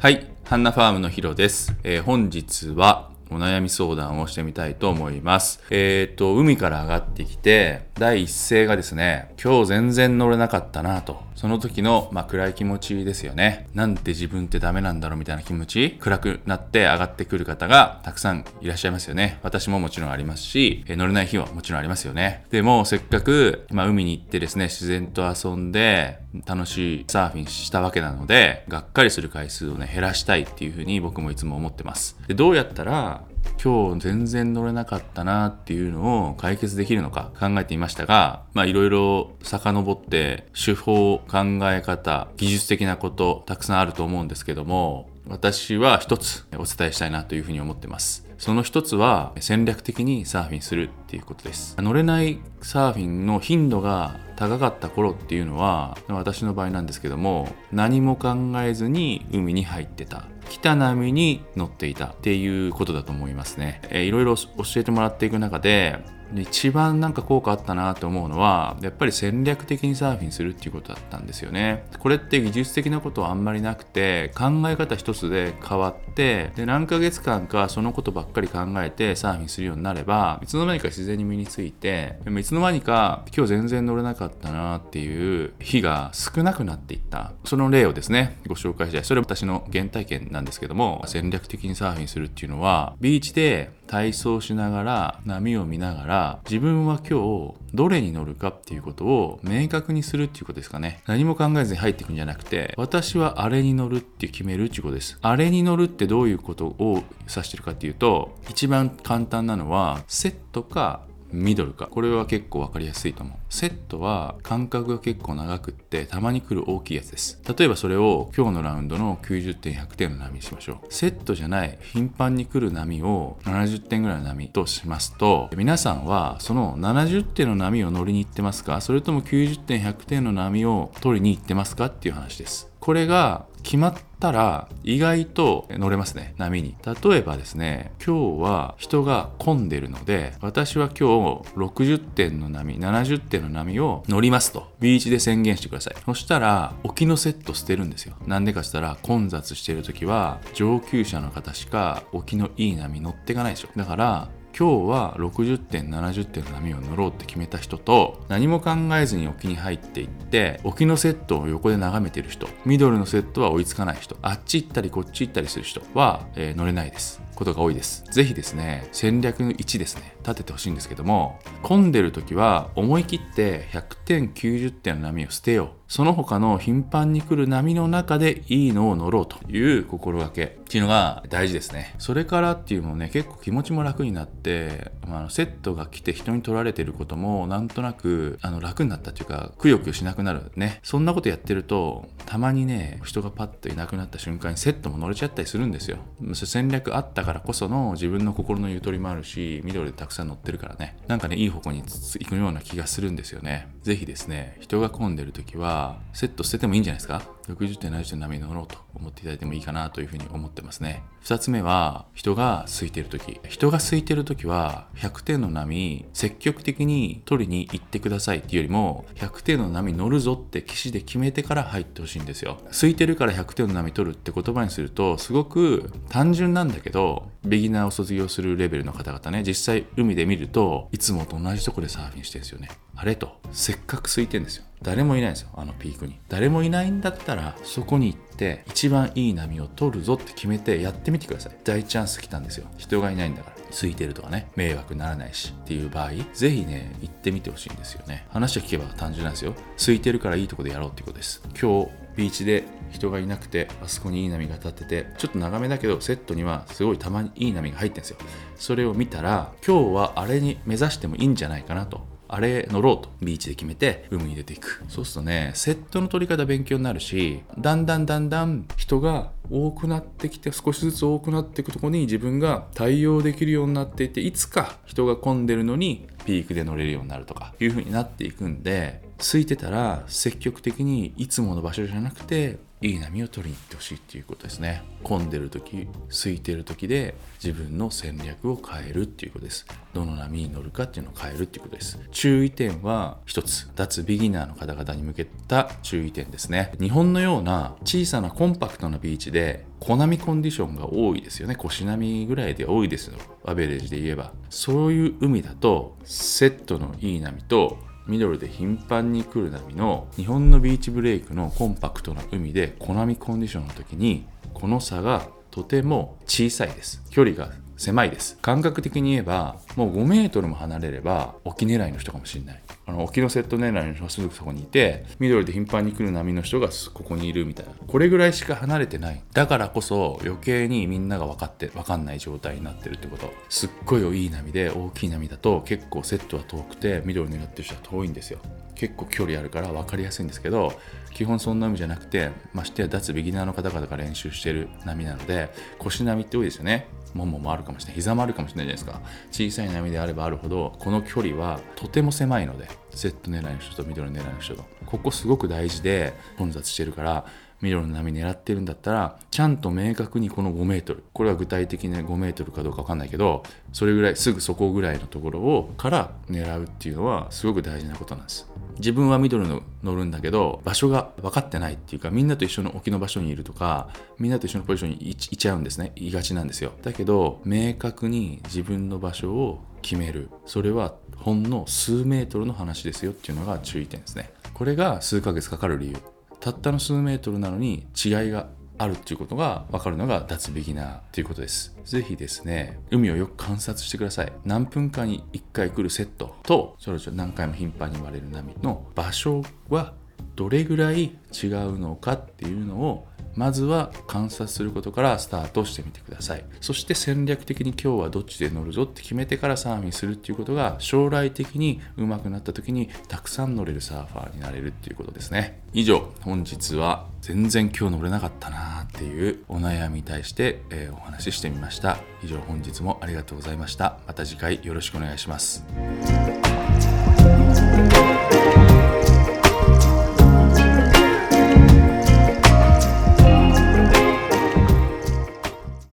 はい、ハンナファームのヒロです。えー本日はお悩み相談をしてみたいと思います。えっ、と、海から上がってきて、第一声がですね、今日全然乗れなかったなと。その時の、まあ、暗い気持ちですよね。なんて自分ってダメなんだろうみたいな気持ち、暗くなって上がってくる方がたくさんいらっしゃいますよね。私ももちろんありますし、え乗れない日はもちろんありますよね。でも、せっかく、まあ、海に行ってですね、自然と遊んで、楽しいサーフィンしたわけなので、がっかりする回数をね、減らしたいっていうふうに僕もいつも思ってます。で、どうやったら、今日全然乗れなかったなっていうのを解決できるのか考えてみましたが、まあいろいろ遡って手法、考え方、技術的なことたくさんあると思うんですけども、私は一つお伝えしたいなというふうに思ってます。その一つは戦略的にサーフィンするっていうことです。乗れないサーフィンの頻度が高かった頃っていうのは私の場合なんですけども何も考えずに海に入ってた来た波に乗っていたっていうことだと思いますね、えーいろいろ教えてもらっていく中でで一番なんか効果あったなと思うのはやっぱり戦略的にサーフィンするっていうことだったんですよね。これって技術的なことはあんまりなくて考え方一つで変わってで何ヶ月間かそのことばっかり考えてサーフィンするようになればいつの間にか自然に身についてでもいつの間にか今日全然乗れなかったなっていう日が少なくなっていった。その例をですねご紹介したい。それは私の原体験なんですけども戦略的にサーフィンするっていうのはビーチで体操しながら波を見ながら自分は今日どれに乗るかっていうことを明確にするっていうことですかね。何も考えずに入っていくんじゃなくて私はあれに乗るって決めるっていうことです。あれに乗るってどういうことを指してるかっていうと一番簡単なのはセットかミドルか。これは結構分かりやすいと思う。セットは間隔が結構長くってたまに来る大きいやつです。例えばそれを今日のラウンドの90点100点の波にしましょう。セットじゃない頻繁に来る波を70点ぐらいの波としますと皆さんはその70点の波を乗りに行ってますか？それとも90点100点の波を取りに行ってますか？っていう話です。これが決まったら意外と乗れますね波に。例えばですね今日は人が混んでるので私は今日60点の波70点の波を乗りますと。ビーチで宣言してください。そしたら沖のセット捨てるんですよ。なんでかしたら混雑してる時は上級者の方しか沖のいい波乗っていかないでしょ。だから今日は60点70点の波を乗ろうって決めた人と何も考えずに沖に入っていって沖のセットを横で眺めてる人ミドルのセットは追いつかない人あっち行ったりこっち行ったりする人は、えー乗れないです。ことが多いです。ぜひですね戦略の1ですね立ててほしいんですけども混んでる時は思い切って100点90点の波を捨てよう。その他の頻繁に来る波の中でいいのを乗ろうという心がけっていうのが大事ですね。それからっていうのもね結構気持ちも楽になって、まあ、セットが来て人に取られてることもなんとなくあの楽になったっていうかくよくよしなくなるね。そんなことやってるとたまにね人がパッといなくなった瞬間にセットも乗れちゃったりするんですよ。戦略あったからこその自分の心のゆとりもあるし緑でたくさん乗ってるからね。なんかねいい方向に行くような気がするんですよね。是非ですね人が混んでる時はセット捨ててもいいんじゃないですか？60点70点の波に乗ろうと思っていただいてもいいかなというふうに思ってますね。2つ目は人が空いてる時。人が空いてる時は100点の波積極的に取りに行ってくださいっていうよりも100点の波乗るぞって岸で決めてから入ってほしいんですよ。空いてるから100点の波取るって言葉にするとすごく単純なんだけどビギナーを卒業するレベルの方々ね実際海で見るといつもと同じとこでサーフィンしてるんですよね。あれと。せっかく空いてんですよ。誰もいないんですよあのピークに。誰もいないんだったらそこに行って一番いい波を取るぞって決めてやってみてください。大チャンス来たんですよ。人がいないんだから。空いてるとかね。迷惑にならないしっていう場合ぜひね行ってみてほしいんですよね。話を聞けば単純なんですよ。空いてるからいいとこでやろうっていうことです。今日ビーチで人がいなくてあそこにいい波が立っててちょっと長めだけどセットにはすごいたまにいい波が入ってるんですよ。それを見たら今日はあれに目指してもいいんじゃないかなとあれ乗ろうとビーチで決めて海に出ていく。そうするとねセットの取り方勉強になるしだんだんだんだん人が多くなってきて少しずつ多くなっていくとこに自分が対応できるようになっていていつか人が混んでるのにピークで乗れるようになるとかいう風になっていくんで空いてたら積極的にいつもの場所じゃなくていい波を取りに行ってほしいっていうことですね。混んでる時空いてる時で自分の戦略を変えるっていうことです。どの波に乗るかっていうのを変えるっていうことです。注意点は一つ。脱ビギナーの方々に向けた注意点ですね。日本のような小さなコンパクトなビーチで小波コンディションが多いですよね。腰波ぐらいで多いですよ。アベレージで言えば。そういう海だとセットのいい波とミドルで頻繁に来る波の日本のビーチブレイクのコンパクトな海で小波コンディションの時にこの差がとても小さいです。距離が狭いです。感覚的に言えばもう5メートルも離れれば沖狙いの人かもしれない。あの沖のセット狙いの人がすぐそこにいてミドルで頻繁に来る波の人がここにいるみたいな。これぐらいしか離れてない。だからこそ余計にみんなが分かって分かんない状態になってるってこと。すっごいいい波で大きい波だと結構セットは遠くてミドル狙ってる人は遠いんですよ。結構距離あるから分かりやすいんですけど基本そんな海じゃなくてましてや脱ビギナーの方々が練習してる波なので腰波って多いですよね。もももあるかもしれない。膝もあるかもしれないじゃないですか。小さい波であればあるほどこの距離はとても狭いのでセット狙いの人とミドル狙いの人とここすごく大事で混雑してるからミドルの波狙ってるんだったらちゃんと明確にこの5メートルこれは具体的に5メートルかどうか分かんないけどそれぐらいすぐそこぐらいのところをから狙うっていうのはすごく大事なことなんです。自分はミドルの乗るんだけど場所が分かってないっていうかみんなと一緒の沖の場所にいるとかみんなと一緒のポジションにいちゃうんですね。いがちなんですよ。だけど明確に自分の場所を決める。それはほんの数メートルの話ですよっていうのが注意点ですね。これが数ヶ月かかる理由。たったの数メートルなのに違いがあるっていうことが分かるのが脱ビギナーということです。ぜひですね、海をよく観察してください。何分間に1回来るセットと、それを何回も頻繁に割れる波の場所はどれぐらい違うのかっていうのをまずは観察することからスタートしてみてください。そして戦略的に今日はどっちで乗るぞって決めてからサーフィンするっていうことが将来的に上手くなった時にたくさん乗れるサーファーになれるっていうことですね。以上本日は全然今日乗れなかったなっていうお悩みに対して、え、お話ししてみました。以上本日もありがとうございました。また次回よろしくお願いします。